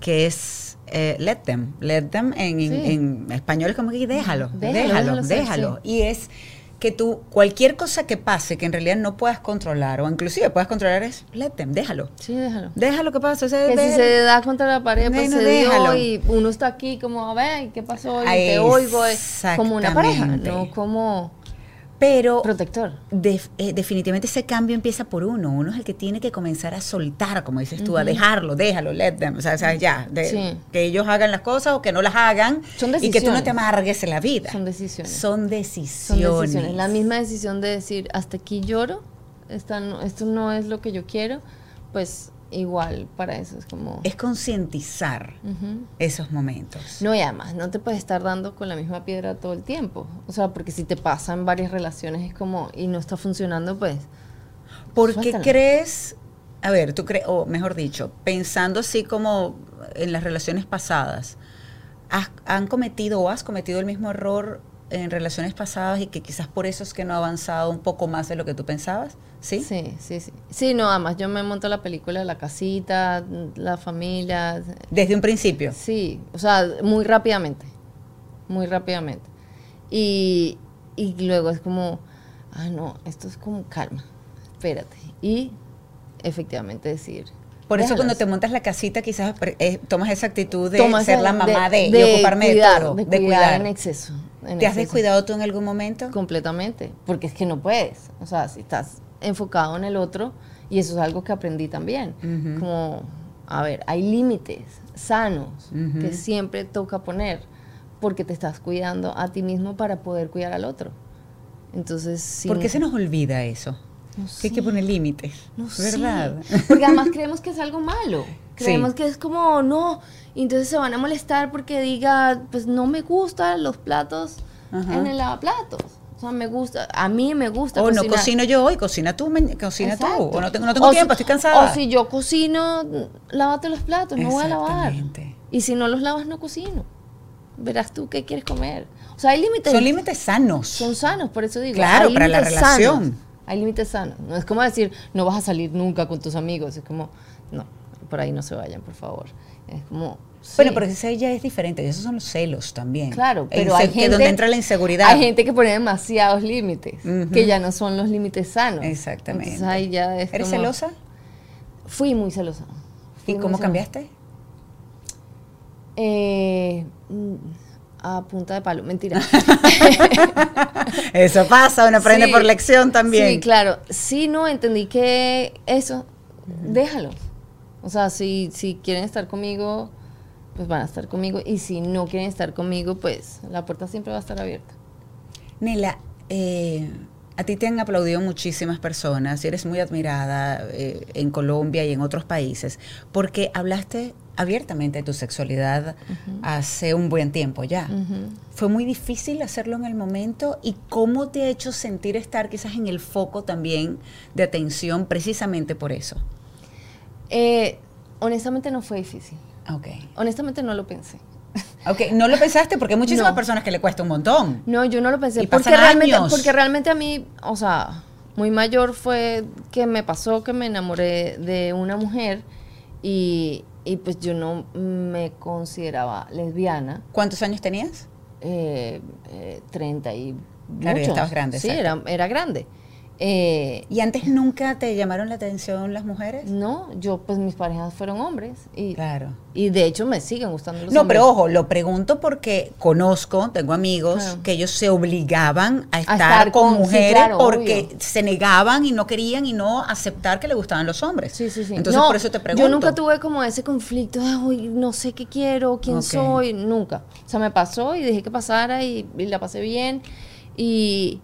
que es eh, let them, let them en, en- Sí. en español es como que déjalo, Déjalo, déjalo, déjalo déjalo. ser, Y es que tú, cualquier cosa que pase que en realidad no puedas controlar, o inclusive puedas controlar, es let them, déjalo. Sí, déjalo. Déjalo que pase. o sea, Que si se da contra la pared, pues Bueno, se dio déjalo. y uno está aquí como, a ver, ¿qué pasó? Y te oigo, eh, como una pareja, no como... Pero Protector. eh, definitivamente ese cambio empieza por uno. Uno es el que tiene que comenzar a soltar, como dices tú, a dejarlo, déjalo, let them. O sea, o sea, ya, de- Sí. que ellos hagan las cosas o que no las hagan. Son y que tú no decisiones. te amargues en la vida. Son decisiones. Son Son decisiones. decisiones. La misma decisión de decir, hasta aquí lloro, esta no- esto no es lo que yo quiero, pues igual para eso es como... Es concientizar esos momentos. No, y además, no te puedes estar dando con la misma piedra todo el tiempo. O sea, porque si te pasan varias relaciones es como, y no está funcionando, pues... ¿Por qué crees, a ver, tú crees, o mejor dicho, pensando así como en las relaciones pasadas, ¿has- ¿han cometido o has cometido el mismo error en relaciones pasadas y que quizás por eso es que no ha avanzado un poco más de lo que tú pensabas? ¿Sí? Sí, sí, sí. Sí, no, además yo me monto la película de la casita, la familia. Desde un principio. Sí, o sea, muy rápidamente. Muy rápidamente. Y, y luego es como, ah, no, esto es como calma, espérate. Y efectivamente decir. Por eso cuando te montas la casita quizás eh, tomas esa actitud de ser la mamá de, y de ocuparme cuidar, de todo, de, de, cuidar, cuidar. en exceso. En ¿Te has descuidado tú en algún momento? Completamente, porque es que no puedes. O sea, si estás enfocado en el otro, y eso es algo que aprendí también. Ujú. Como, a ver, hay límites sanos Ujú. que siempre toca poner, porque te estás cuidando a ti mismo para poder cuidar al otro. Entonces, sí. ¿Por qué se nos olvida eso? No Que hay que sé. poner límites, No ¿verdad? sé. <laughs> Porque además creemos que es algo malo. Sí. Creemos que es como, no, y entonces se van a molestar porque diga, pues no me gustan los platos Ajá. en el lavaplatos. O sea, me gusta, a mí me gusta O no cocino yo hoy, cocina tú, me- cocina Exacto. tú. O no tengo, no tengo O tiempo, si- estoy cansada. O si yo cocino, lávate los platos, no voy a lavar. Y si no los lavas, no cocino. Verás tú qué quieres comer. O sea, hay límites. Son límites sanos. Son sanos, por eso digo. Claro, hay para la relación. sanos. Hay límites sanos. No es como decir, no vas a salir nunca con tus amigos. Es como, no, por ahí no se vayan, por favor. Es como. Bueno, pero ese ya es diferente. Esos son los celos también. Claro, pero hay gente, donde entra la inseguridad. Hay gente que pone demasiados límites, que ya no son los límites sanos. Exactamente. Entonces ahí ya es ¿Eres como- celosa? Fui muy celosa. Fui ¿Y muy cómo celosa. cambiaste? Eh, mm, a punta de palo, mentira. <laughs> Eso pasa, uno aprende Sí, por lección también. Sí, claro. Sí, no, entendí que eso, déjalos. O sea, si, si quieren estar conmigo, pues van a estar conmigo. Y si no quieren estar conmigo, pues la puerta siempre va a estar abierta. Nela, eh, a ti te han aplaudido muchísimas personas y eres muy admirada eh, en Colombia y en otros países porque hablaste abiertamente de tu sexualidad hace un buen tiempo ya. Ujú. ¿Fue muy difícil hacerlo en el momento? ¿Y cómo te ha hecho sentir estar quizás en el foco también de atención precisamente por eso? Eh, honestamente no fue difícil. Ok. Honestamente no lo pensé. Ok, no lo pensaste porque hay muchísimas No. personas que le cuesta un montón. No, yo no lo pensé. Y porque realmente, años. porque realmente a mí, o sea, muy mayor fue que me pasó que me enamoré de una mujer y, y pues yo no me consideraba lesbiana. ¿Cuántos años tenías? Eh, eh, 30 y Claro, muchos. estabas grande, Sí, era grande. Eh, ¿Y antes nunca te llamaron la atención las mujeres? no, yo pues mis parejas fueron hombres y, Claro. y de hecho me siguen gustando los No, hombres. pero ojo, lo pregunto porque conozco, tengo amigos Claro. que ellos se obligaban a estar, estar con, con- sí, mujeres claro, porque obvio. se negaban y no querían y no aceptar que le gustaban los hombres. Sí, sí, sí. Entonces No, por eso te pregunto. Yo nunca tuve como ese conflicto, de, "Uy, no sé qué quiero, quién soy, nunca. O sea, me pasó y dejé que pasara y, y la pasé bien. Y,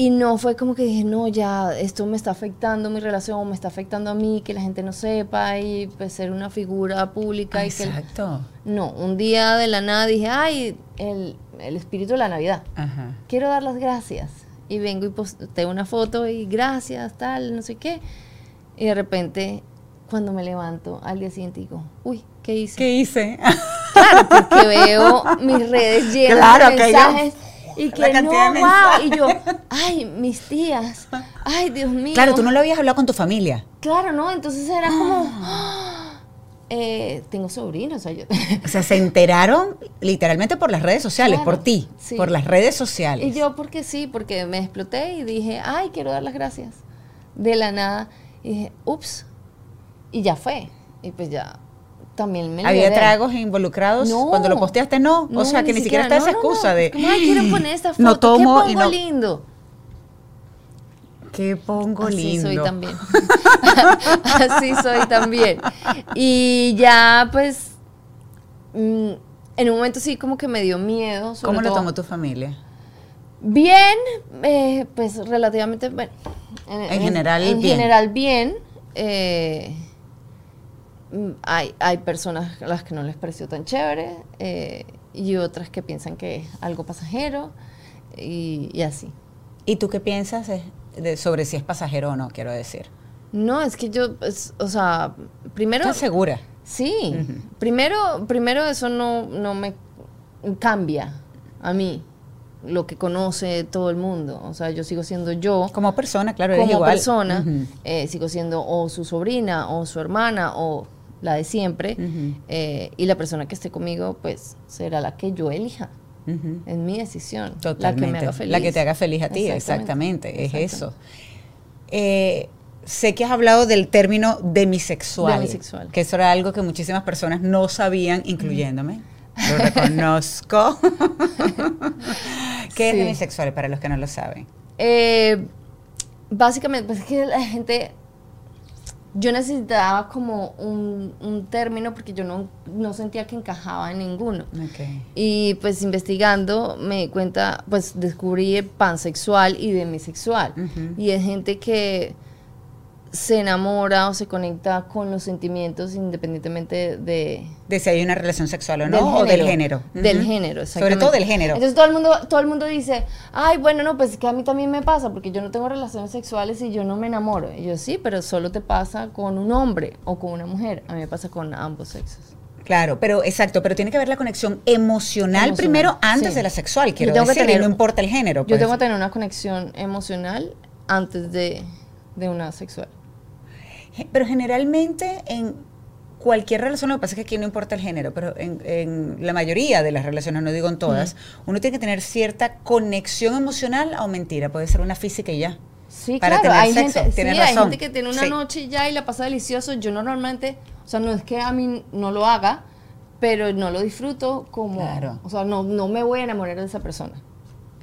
y no fue como que dije, no, ya, esto me está afectando mi relación, me está afectando a mí, que la gente no sepa y pues ser una figura pública. y que Exacto. No, un día de la nada dije, ay, el, el espíritu de la Navidad Ajá. quiero dar las gracias. Y vengo y posteo una foto y gracias, tal, no sé qué. Y de repente, cuando me levanto al día siguiente digo, uy, ¿qué hice? ¿Qué hice? Claro, porque veo mis redes llenas Claro, de que yo- y la que no, cantidad de wow. Y yo, ay, mis tías, ay, Dios mío. claro, tú no lo habías hablado con tu familia. Claro, ¿no? Entonces era como, ¡ah! eh, tengo sobrinos, o sea, yo... O sea, se enteraron literalmente por las redes sociales, Claro, por ti, sí. por las redes sociales. Y yo, porque sí, porque me exploté y dije, ay, quiero dar las gracias. De la nada. Y dije, ups. Y ya fue. Y pues ya también me ¿Había liberé. tragos involucrados? No. Cuando lo posteaste, no. No, o sea, que ni siquiera, está esa no, excusa de. Como, Ay, quiero poner esta foto. No tomo ¿Qué pongo lindo? ¿Qué pongo Así lindo? soy también. <laughs> Así soy también. Y ya, pues, mm, en un momento sí como que me dio miedo. sobre ¿Cómo lo tomó tu familia? Bien, eh, pues relativamente, bueno. En general, en bien. general bien. eh, mm, hay, hay personas a las que no les pareció tan chévere eh, y otras que piensan que es algo pasajero y, y así. ¿Y tú qué piensas de- sobre si es pasajero o no, quiero decir? No, es que yo, pues, o sea, primero... ¿Estás segura? Sí, primero, primero eso no, no me cambia a mí lo que conoce todo el mundo. O sea, yo sigo siendo yo Como persona, claro, eres como igual. persona, eh, sigo siendo o su sobrina o su hermana o la de siempre. Eh, y la persona que esté conmigo, pues será la que yo elija. Ujú. Es mi decisión. Totalmente. La que me haga feliz. La que te haga feliz a ti, Exactamente, exactamente. Es eso. Eh, sé que has hablado del término demisexual. Demisexual. Que eso era algo que muchísimas personas no sabían, incluyéndome. Lo reconozco. <laughs> ¿Qué es demisexual para los que no lo saben? Eh, básicamente, pues es que la gente. Yo necesitaba como un, un término porque yo no, no sentía que encajaba en ninguno. Y pues investigando me di cuenta, pues descubrí pansexual y demisexual. Y es gente que se enamora o se conecta con los sentimientos independientemente de, De si hay una relación sexual o del no, o del género. Del género, Sobre todo del género. Entonces todo el mundo, todo el mundo dice, ay, bueno, no, pues es que a mí también me pasa, porque yo no tengo relaciones sexuales y yo no me enamoro. Y yo sí, pero solo te pasa con un hombre o con una mujer. A mí me pasa con ambos sexos. Claro, pero exacto, pero tiene que haber la conexión emocional, Emocional, primero antes sí. de la sexual, quiero que decir, tener- no importa el género. Yo pues. tengo que tener una conexión emocional antes de, de una sexual. Pero generalmente en cualquier relación, lo que pasa es que aquí no importa el género, pero en, en la mayoría de las relaciones, no digo en todas, uno tiene que tener cierta conexión emocional o mentira, puede ser una física y ya. Sí, Para claro, tener hay sexo, gente, sí, tienes hay razón. gente que tiene una Sí. noche y ya y la pasa delicioso. Yo normalmente, o sea, no es que a mí no lo haga, pero no lo disfruto como, Claro. o sea, no, no me voy a enamorar de esa persona.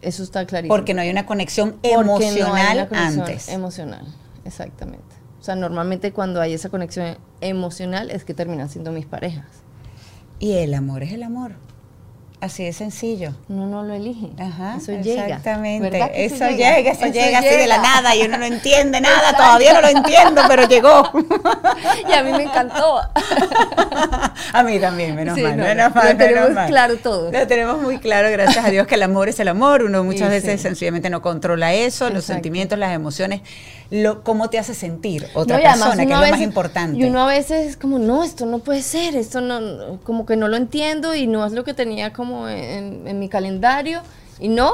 Eso está clarísimo. Porque no hay una conexión Porque no hay emocional una conexión antes. Emocional, exactamente. O sea, normalmente cuando hay esa conexión emocional es que terminan siendo mis parejas. y el amor es el amor. Así de sencillo. Uno no lo elige. Ajá, eso llega. exactamente. ¿verdad que Eso, llega, eso, llega, así de la llega? nada y uno no entiende nada, todavía no lo entiendo, pero llegó. <laughs> Y a mí me encantó. <laughs> A mí también, menos Sí, mal, no, menos lo mal, menos tenemos mal. claro todo. Lo tenemos muy claro, gracias a Dios, que el amor es el amor. Uno muchas veces sí. sencillamente no controla eso, los sentimientos, las emociones, lo, cómo te hace sentir otra No, persona, que es lo más importante. Y uno a veces es como, no, esto no puede ser, esto no, no- como que no lo entiendo y no es lo que tenía como en, en mi calendario. Y no,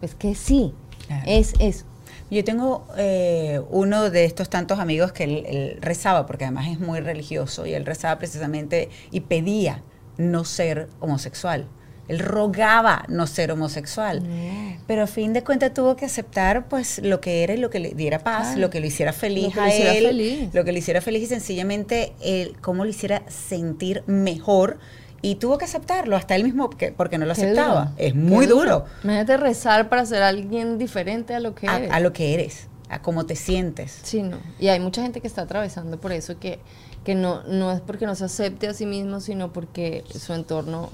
pues que sí, Claro. es eso. Yo tengo eh, uno de estos tantos amigos que él, él rezaba, porque además es muy religioso, y él rezaba precisamente y pedía no ser homosexual. Él rogaba no ser homosexual. Pero a fin de cuentas tuvo que aceptar pues lo que era y lo que le diera paz, lo que lo hiciera feliz Lo que a lo hiciera él, feliz. lo que le hiciera feliz y sencillamente el cómo lo hiciera sentir mejor y tuvo que aceptarlo hasta él mismo que- porque no lo aceptaba. Es muy duro, Imagínate rezar para ser alguien diferente a lo que a, eres. a lo que eres, a cómo te sientes. Sí, no. Y hay mucha gente que está atravesando por eso, que, que no, no es porque no se acepte a sí mismo, sino porque su entorno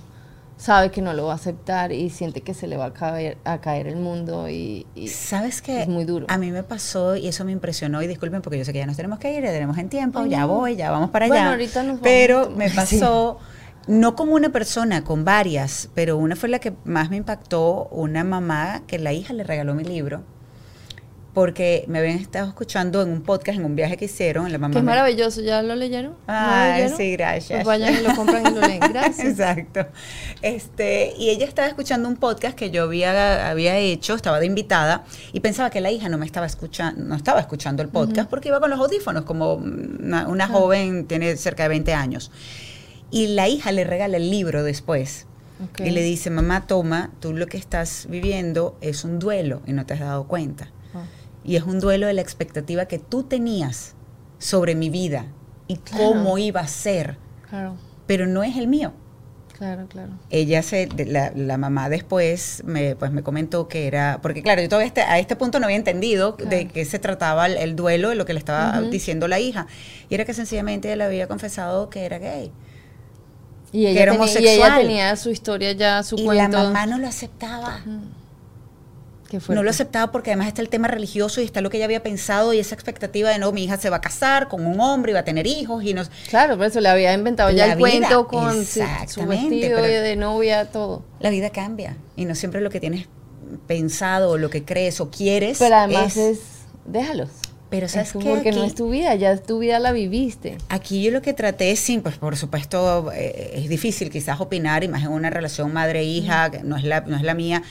sabe que no lo va a aceptar y siente que se le va a caer, a caer el mundo y, y ¿Sabes qué? es muy duro. A mí me pasó y eso me impresionó y disculpen porque yo sé que ya nos tenemos que ir, ya tenemos en tiempo, Ay, ya no. voy, ya vamos para allá. Bueno, ahorita nos vamos. Pero me Sí. pasó, no con una persona, con varias, pero una fue la que más me impactó, una mamá que la hija le regaló mi libro porque me habían estado escuchando en un podcast, en un viaje que hicieron, la mamá me- maravilloso, ¿ya lo leyeron? ¿No lo Ay, leyeron? sí, gracias. Pues vayan y lo compran y lo leen. <laughs> Gracias. Exacto. Este, y ella estaba escuchando un podcast que yo había, había hecho, estaba de invitada, y pensaba que la hija no me estaba escuchando, no estaba escuchando el podcast porque iba con los audífonos, como una, una joven, tiene cerca de 20 años. Y la hija le regala el libro después. Y le dice, mamá, toma, tú lo que estás viviendo es un duelo y no te has dado cuenta. Y es un duelo de la expectativa que tú tenías sobre mi vida y Claro. cómo iba a ser Claro. pero no es el mío. Claro, claro. Ella se, la, la mamá después me, pues me comentó que era, porque claro, yo todavía este- a este punto no había entendido de qué se trataba el, el duelo, de lo que le estaba diciendo la hija. Y era que sencillamente ella le había confesado que era gay. Y ella, era tenía, y homosexual. ella tenía su historia ya, su y cuento. la mamá no lo aceptaba. No lo aceptaba porque además está el tema religioso y está lo que ella había pensado y esa expectativa de no, mi hija se va a casar con un hombre y va a tener hijos y no Claro, por eso le había inventado ya el vida, cuento con su vestido pero- de novia, todo. la vida cambia y no siempre lo que tienes pensado o lo que crees o quieres Pero además es, déjalos. pero Es sabes qué? porque no es tu vida, ya tu vida la viviste. Aquí yo lo que traté, sí, pues por supuesto eh, es difícil quizás opinar, y más en una relación madre-hija, que no es la, no es la mía,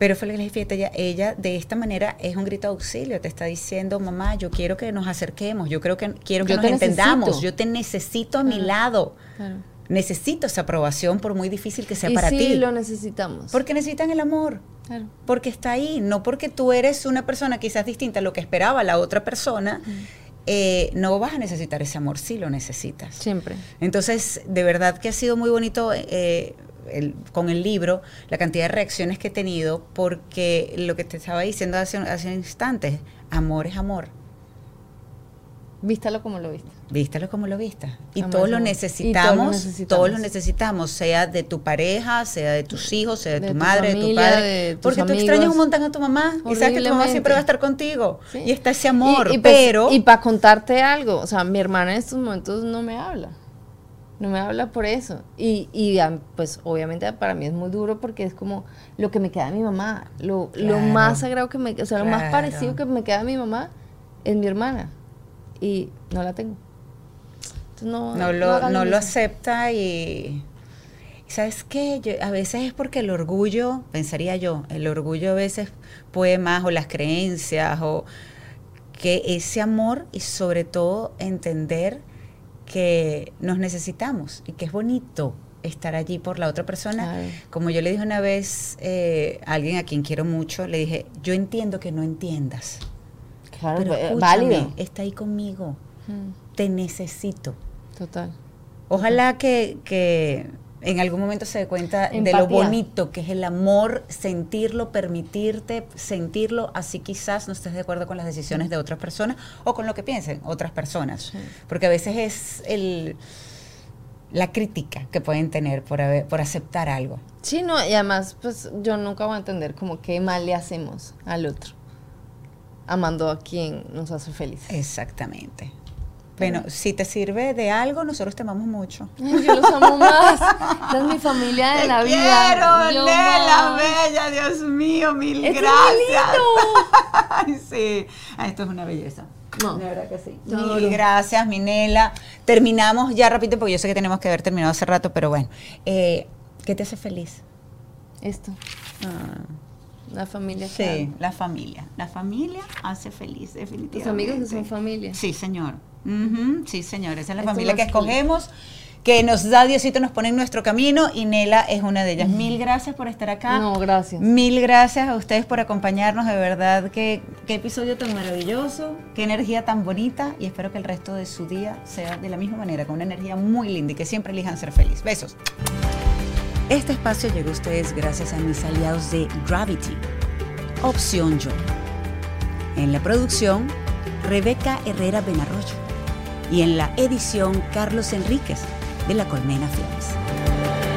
pero fue lo que le dije, fíjate, ella, ella de esta manera es un grito de auxilio, te está diciendo, mamá, yo quiero que nos acerquemos, yo creo que quiero que Yo nos te entendamos, necesito. yo te necesito a mi lado, Claro. necesito esa aprobación por muy difícil que sea y para sí ti, lo necesitamos. porque necesitan el amor. Claro. Porque está ahí, no porque tú eres una persona quizás distinta a lo que esperaba la otra persona, eh, no vas a necesitar ese amor, sí lo necesitas. Siempre. Entonces, de verdad que ha sido muy bonito eh, el- con el libro la cantidad de reacciones que he tenido, porque lo que te estaba diciendo hace, hace instantes, amor es amor. Vístalo como lo viste. Vístalo como lo vistas. Y Amor todos lo necesitamos, todos lo todos necesitamos. lo necesitamos, sea de tu pareja, sea de tus hijos, sea de, De tu tu madre, de tu padre. de tus porque tú amigos. extrañas un montón a tu mamá y sabes que tu mamá siempre va a estar contigo. Sí. Y está ese amor, Y, y pues- pero... Y para contarte algo, o sea, mi hermana en estos momentos no me habla. No me habla por eso. Y, y pues obviamente para mí es muy duro porque es como lo que me queda de mi mamá. Lo, lo más sagrado que me, o sea, lo más parecido que me queda de mi mamá es mi hermana. Y no la tengo. Entonces, no, no lo, no acepta y, y ¿sabes qué? Yo- a veces es porque el orgullo, pensaría yo, el orgullo a veces puede más o las creencias o que ese amor y sobre todo entender que nos necesitamos y que es bonito estar allí por la otra persona. Como yo le dije una vez eh, a alguien a quien quiero mucho, le dije, yo entiendo que no entiendas, Claro, pero eh, escúchame, válido. está ahí conmigo, Mm, te necesito. Total. Ojalá que, que en algún momento se dé cuenta de lo bonito que es el amor, sentirlo, permitirte sentirlo, así quizás no estés de acuerdo con las decisiones de otras personas o con lo que piensen otras personas. Sí. Porque a veces es el, la crítica que pueden tener por, haber- por aceptar algo. Sí, no, y además, pues yo nunca voy a entender como qué mal le hacemos al otro, amando a quien nos hace felices. Exactamente. Bueno, si te sirve de algo, nosotros te amamos mucho. <laughs> Ay, yo los amo más. Es mi familia de la vida. Yo más. bella, Dios mío, mil ¡Es <laughs> Ay, sí. Ah, esto es una belleza. No. De verdad que sí. Mil gracias, Minela. Terminamos ya rápido porque yo sé que tenemos que haber terminado hace rato, pero bueno. Eh, ¿Qué te hace feliz? Esto, Ah, la familia. sí, la familia. La familia hace feliz, definitivamente. Tus amigos que son familia. Sí, señor. Sí, señor. Esa es la Esto familia que escogemos, que nos da Diosito, nos pone en nuestro camino y Nela es una de ellas. Mil gracias por estar acá. No, gracias. Mil gracias a ustedes por acompañarnos, de verdad que qué episodio tan maravilloso, qué energía tan bonita y espero que el resto de su día sea de la misma manera, con una energía muy linda y que siempre elijan ser feliz. Besos. Este espacio llegó a ustedes gracias a mis aliados de Gravity, Opción Yo. En la producción, Rebeca Herrera Benarroyo. Y en la edición, Carlos Enríquez, de la Colmena Films.